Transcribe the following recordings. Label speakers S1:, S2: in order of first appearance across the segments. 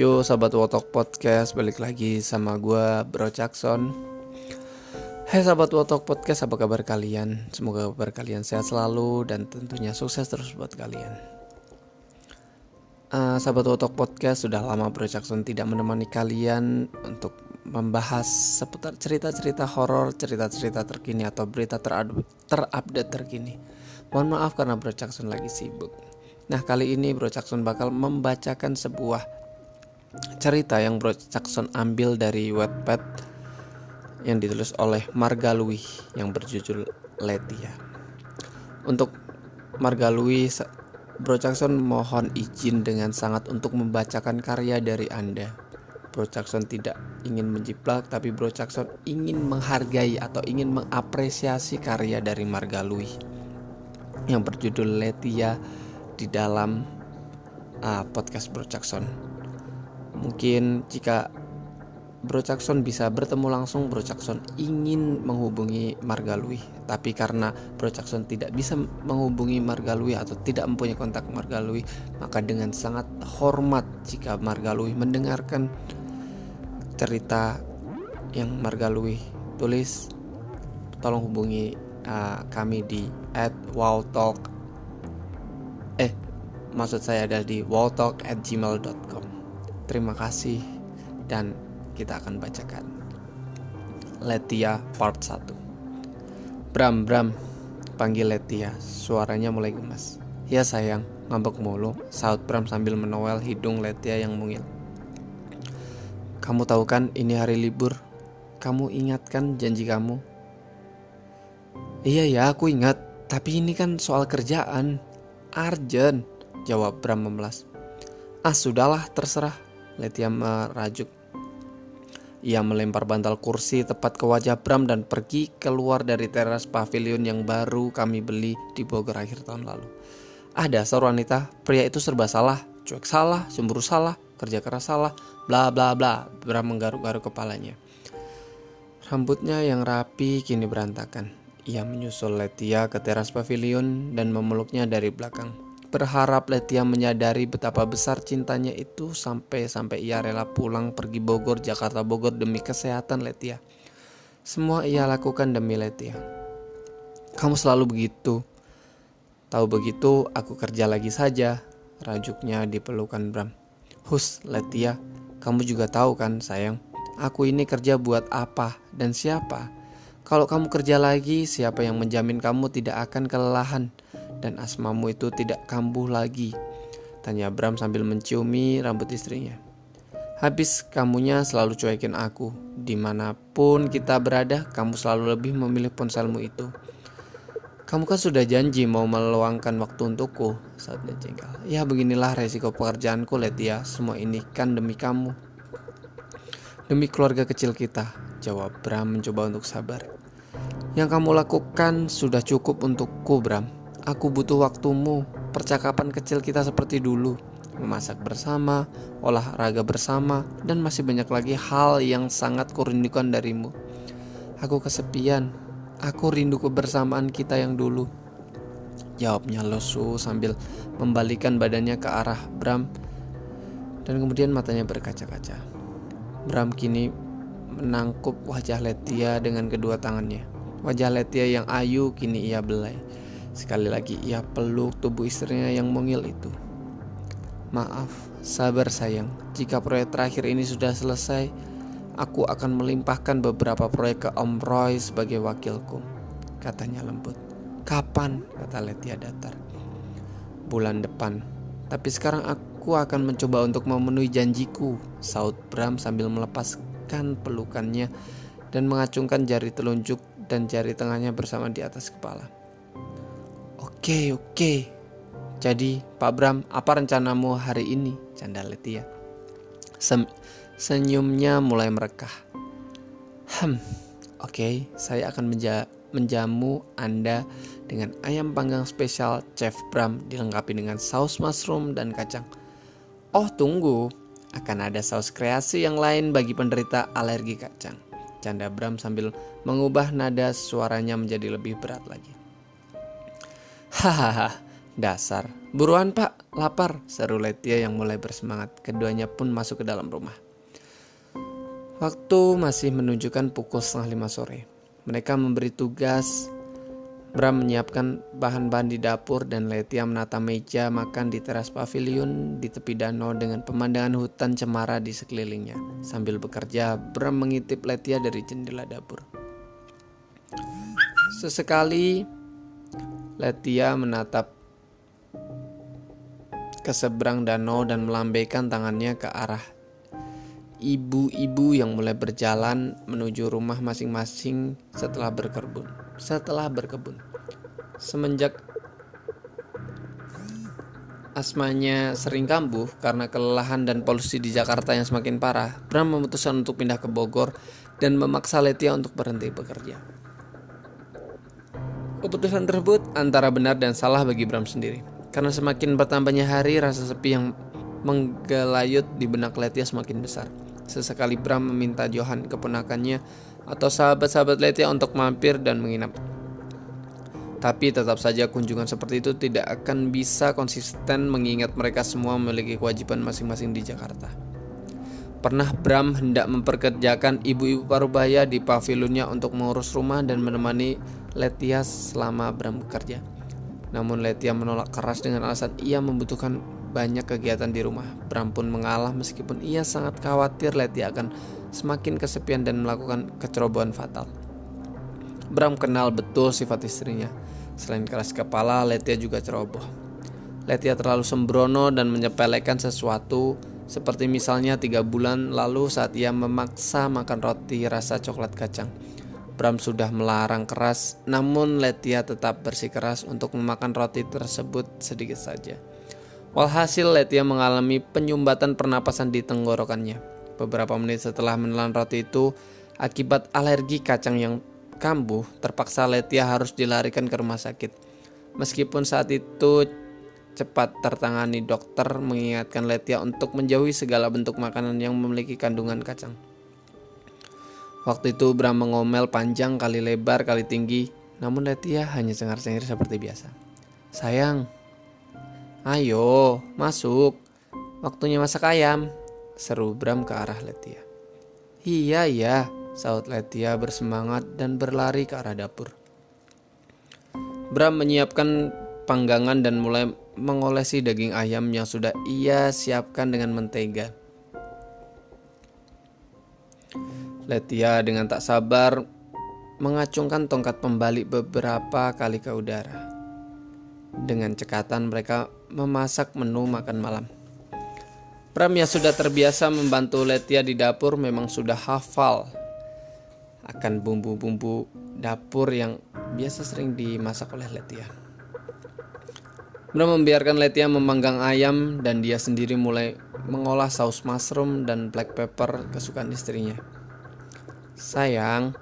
S1: Yo sahabat Wotok Podcast balik lagi sama gue Bro Jackson. Hai sahabat Wotok Podcast apa kabar kalian? Semoga kabar kalian sehat selalu dan tentunya sukses terus buat kalian. Uh, Sahabat Wotok Podcast sudah lama Bro Jackson tidak menemani kalian Untuk membahas seputar cerita-cerita horor, cerita-cerita terkini atau berita terupdate terkini. Mohon maaf karena Bro Jackson lagi sibuk. Nah kali ini Bro Jackson bakal membacakan sebuah cerita yang Bro Jackson ambil dari Wattpad yang ditulis oleh Marga Louis yang berjudul Letia. Untuk Marga Louis, Bro Jackson mohon izin dengan sangat untuk membacakan karya dari Anda. Bro Jackson tidak ingin menjiplak, tapi Bro Jackson ingin menghargai atau ingin mengapresiasi karya dari Marga Louis yang berjudul Letia di dalam uh, podcast Bro Jackson. Mungkin jika Bro Jackson bisa bertemu langsung Bro Jackson ingin menghubungi Margalui tapi karena Bro Jackson tidak bisa menghubungi Margalui atau tidak mempunyai kontak Margalui maka dengan sangat hormat jika Margalui mendengarkan cerita yang Margalui tulis tolong hubungi uh, kami di at wowtalk eh maksud saya adalah di wowtalk at gmail.com Terima kasih dan kita akan bacakan Letia part 1 Bram Bram Panggil Letia. Suaranya mulai gemas. Ya sayang. Ngambek mulu. Saut Bram sambil menowel hidung Letia yang mungil. Kamu tahu kan ini hari libur. Kamu ingatkan janji kamu? Iya ya aku ingat. Tapi ini kan soal kerjaan. Arjen Jawab Bram memelas. Ah sudahlah terserah Letia merajuk. Ia melempar bantal kursi tepat ke wajah Bram dan pergi keluar dari teras pavilion yang baru kami beli di Bogor akhir tahun lalu. Ah dasar wanita, pria itu serba salah, cuek salah, cemburu salah, kerja keras salah, bla bla bla. Bram menggaruk-garuk kepalanya. Rambutnya yang rapi kini berantakan. Ia menyusul Letia ke teras pavilion dan memeluknya dari belakang berharap Letia menyadari betapa besar cintanya itu sampai-sampai ia rela pulang pergi Bogor, Jakarta Bogor demi kesehatan Letia. Semua ia lakukan demi Letia. Kamu selalu begitu. Tahu begitu, aku kerja lagi saja. Rajuknya di pelukan Bram. Hus, Letia, kamu juga tahu kan sayang, aku ini kerja buat apa dan siapa? Kalau kamu kerja lagi, siapa yang menjamin kamu tidak akan kelelahan? Dan asmamu itu tidak kambuh lagi? Tanya Bram sambil menciumi rambut istrinya. Habis kamunya selalu cuekin aku. Di mana pun kita berada, kamu selalu lebih memilih ponselmu itu. Kamu kan sudah janji mau meluangkan waktu untukku saat dia jengkel. Ya beginilah resiko pekerjaanku Letia. Semua ini kan demi kamu. Demi keluarga kecil kita, jawab Bram mencoba untuk sabar. Yang kamu lakukan sudah cukup untukku Bram. Aku butuh waktumu, percakapan kecil kita seperti dulu, memasak bersama, olahraga bersama, dan masih banyak lagi hal yang sangat kurindukan darimu. Aku kesepian, aku rindu kebersamaan kita yang dulu. Jawabnya lesu sambil membalikan badannya ke arah Bram dan kemudian matanya berkaca-kaca. Bram kini menangkup wajah Letia dengan kedua tangannya. Wajah Letia yang ayu kini ia belai. Sekali lagi ia peluk tubuh istrinya yang mungil itu. Maaf, sabar sayang. Jika proyek terakhir ini sudah selesai, aku akan melimpahkan beberapa proyek ke Om Roy sebagai wakilku. Katanya lembut. Kapan? Kata Letia datar. Bulan depan. Tapi sekarang aku akan mencoba untuk memenuhi janjiku. Saud Bram sambil melepaskan pelukannya dan mengacungkan jari telunjuk dan jari tengahnya bersama di atas kepala. Oke, oke. Jadi, Pak Bram, apa rencanamu hari ini? Canda Letia. Sem senyumnya mulai merekah. Hmm, oke, okay, saya akan menja menjamu Anda dengan ayam panggang spesial Chef Bram dilengkapi dengan saus mushroom dan kacang. Oh, tunggu. Akan ada saus kreasi yang lain bagi penderita alergi kacang. Canda Bram sambil mengubah nada suaranya menjadi lebih berat lagi. Hahaha, Dasar, buruan pak, lapar, seru Letia yang mulai bersemangat. Keduanya pun masuk ke dalam rumah. Waktu masih menunjukkan pukul setengah lima sore. Mereka memberi tugas Bram menyiapkan bahan-bahan di dapur dan Letia menata meja makan di teras pavilion di tepi danau dengan pemandangan hutan cemara di sekelilingnya. Sambil bekerja, Bram mengintip Letia dari jendela dapur. Sesekali Letia menatap ke seberang danau dan melambaikan tangannya ke arah ibu-ibu yang mulai berjalan menuju rumah masing-masing setelah berkebun. Setelah berkebun. Semenjak asmanya sering kambuh karena kelelahan dan polusi di Jakarta yang semakin parah, Bram memutuskan untuk pindah ke Bogor dan memaksa Letia untuk berhenti bekerja. Keputusan tersebut antara benar dan salah bagi Bram sendiri. Karena semakin bertambahnya hari, rasa sepi yang menggelayut di benak Letia semakin besar. Sesekali Bram meminta Johan keponakannya atau sahabat-sahabat Letia untuk mampir dan menginap. Tapi tetap saja kunjungan seperti itu tidak akan bisa konsisten mengingat mereka semua memiliki kewajiban masing-masing di Jakarta. Pernah Bram hendak memperkerjakan ibu-ibu parubaya di pavilionnya untuk mengurus rumah dan menemani Letia selama Bram bekerja. Namun Letia menolak keras dengan alasan ia membutuhkan banyak kegiatan di rumah. Bram pun mengalah meskipun ia sangat khawatir Leti akan semakin kesepian dan melakukan kecerobohan fatal. Bram kenal betul sifat istrinya. Selain keras kepala, Letia juga ceroboh. Letia terlalu sembrono dan menyepelekan sesuatu seperti misalnya tiga bulan lalu saat ia memaksa makan roti rasa coklat kacang. Bram sudah melarang keras, namun Letia tetap bersikeras untuk memakan roti tersebut sedikit saja. Walhasil Letia mengalami penyumbatan pernapasan di tenggorokannya. Beberapa menit setelah menelan roti itu, akibat alergi kacang yang kambuh, terpaksa Letia harus dilarikan ke rumah sakit. Meskipun saat itu cepat tertangani dokter mengingatkan Letia untuk menjauhi segala bentuk makanan yang memiliki kandungan kacang. Waktu itu Bram mengomel panjang kali lebar kali tinggi, namun Letia hanya cengar-cengir seperti biasa. Sayang, Ayo, masuk. Waktunya masak ayam. Seru Bram ke arah Letia. Iya, iya, saut Letia bersemangat dan berlari ke arah dapur. Bram menyiapkan panggangan dan mulai mengolesi daging ayam yang sudah ia siapkan dengan mentega. Letia dengan tak sabar mengacungkan tongkat pembalik beberapa kali ke udara. Dengan cekatan mereka memasak menu makan malam. Pram yang sudah terbiasa membantu Letia di dapur memang sudah hafal akan bumbu-bumbu dapur yang biasa sering dimasak oleh Letia. Bram membiarkan Letia memanggang ayam dan dia sendiri mulai mengolah saus mushroom dan black pepper kesukaan istrinya. Sayang,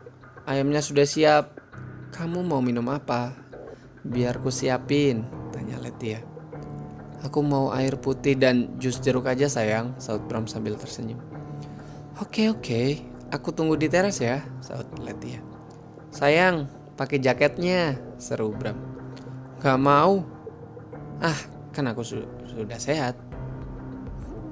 S1: ayamnya sudah siap. Kamu mau minum apa? Biar ku siapin, tanya Letia. Aku mau air putih dan jus jeruk aja sayang, saut Bram sambil tersenyum. Oke oke, aku tunggu di teras ya, saut Letia. Sayang, pakai jaketnya, seru Bram. Gak mau. Ah, kan aku su sudah sehat.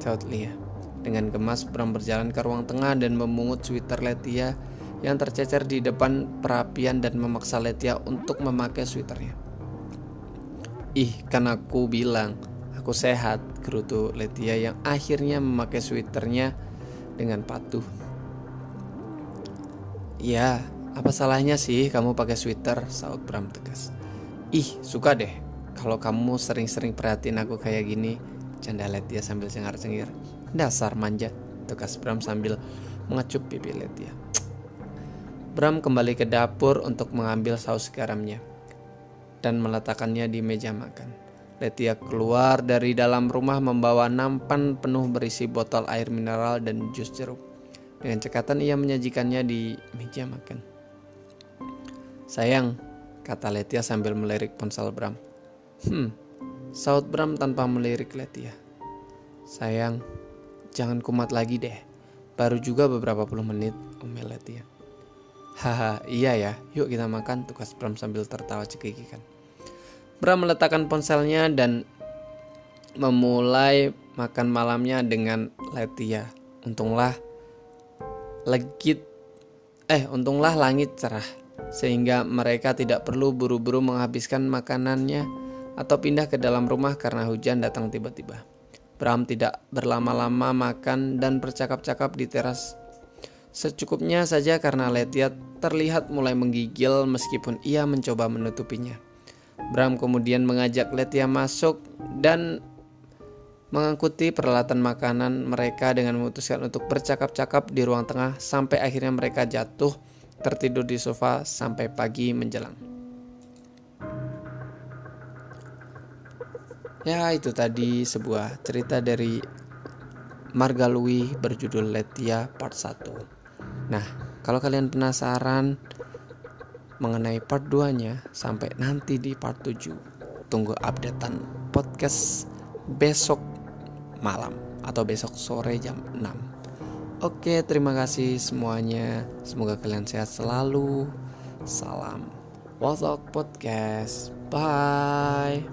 S1: Saut Lia. Dengan gemas Bram berjalan ke ruang tengah dan memungut sweater Letia yang tercecer di depan perapian dan memaksa Letia untuk memakai sweaternya. Ih, kan aku bilang Aku sehat, gerutu Letia yang akhirnya memakai sweaternya dengan patuh. Ya, apa salahnya sih kamu pakai sweater? Saut Bram tegas. Ih, suka deh. Kalau kamu sering-sering perhatiin aku kayak gini, canda Letia sambil cengar-cengir. Dasar manja, tegas Bram sambil mengecup pipi Letia. Bram kembali ke dapur untuk mengambil saus garamnya dan meletakkannya di meja makan. Letia keluar dari dalam rumah membawa nampan penuh berisi botol air mineral dan jus jeruk. Dengan cekatan ia menyajikannya di meja makan. Sayang, kata Letia sambil melirik ponsel Bram. Hmm, saut Bram tanpa melirik Letia. Sayang, jangan kumat lagi deh. Baru juga beberapa puluh menit, omel Letia. Haha, iya ya, yuk kita makan, tugas Bram sambil tertawa cekikikan. Bram meletakkan ponselnya dan memulai makan malamnya dengan Letia. Untunglah legit eh untunglah langit cerah sehingga mereka tidak perlu buru-buru menghabiskan makanannya atau pindah ke dalam rumah karena hujan datang tiba-tiba. Bram tidak berlama-lama makan dan bercakap-cakap di teras. Secukupnya saja karena Letia terlihat mulai menggigil meskipun ia mencoba menutupinya. Bram kemudian mengajak Letia masuk dan mengangkuti peralatan makanan mereka dengan memutuskan untuk bercakap-cakap di ruang tengah sampai akhirnya mereka jatuh tertidur di sofa sampai pagi menjelang. Ya itu tadi sebuah cerita dari Marga Louis berjudul Letia part 1 Nah kalau kalian penasaran mengenai part 2 nya sampai nanti di part 7 Tunggu updatean podcast besok malam atau besok sore jam 6 Oke terima kasih semuanya. Semoga kalian sehat selalu. Salam Walk Podcast. Bye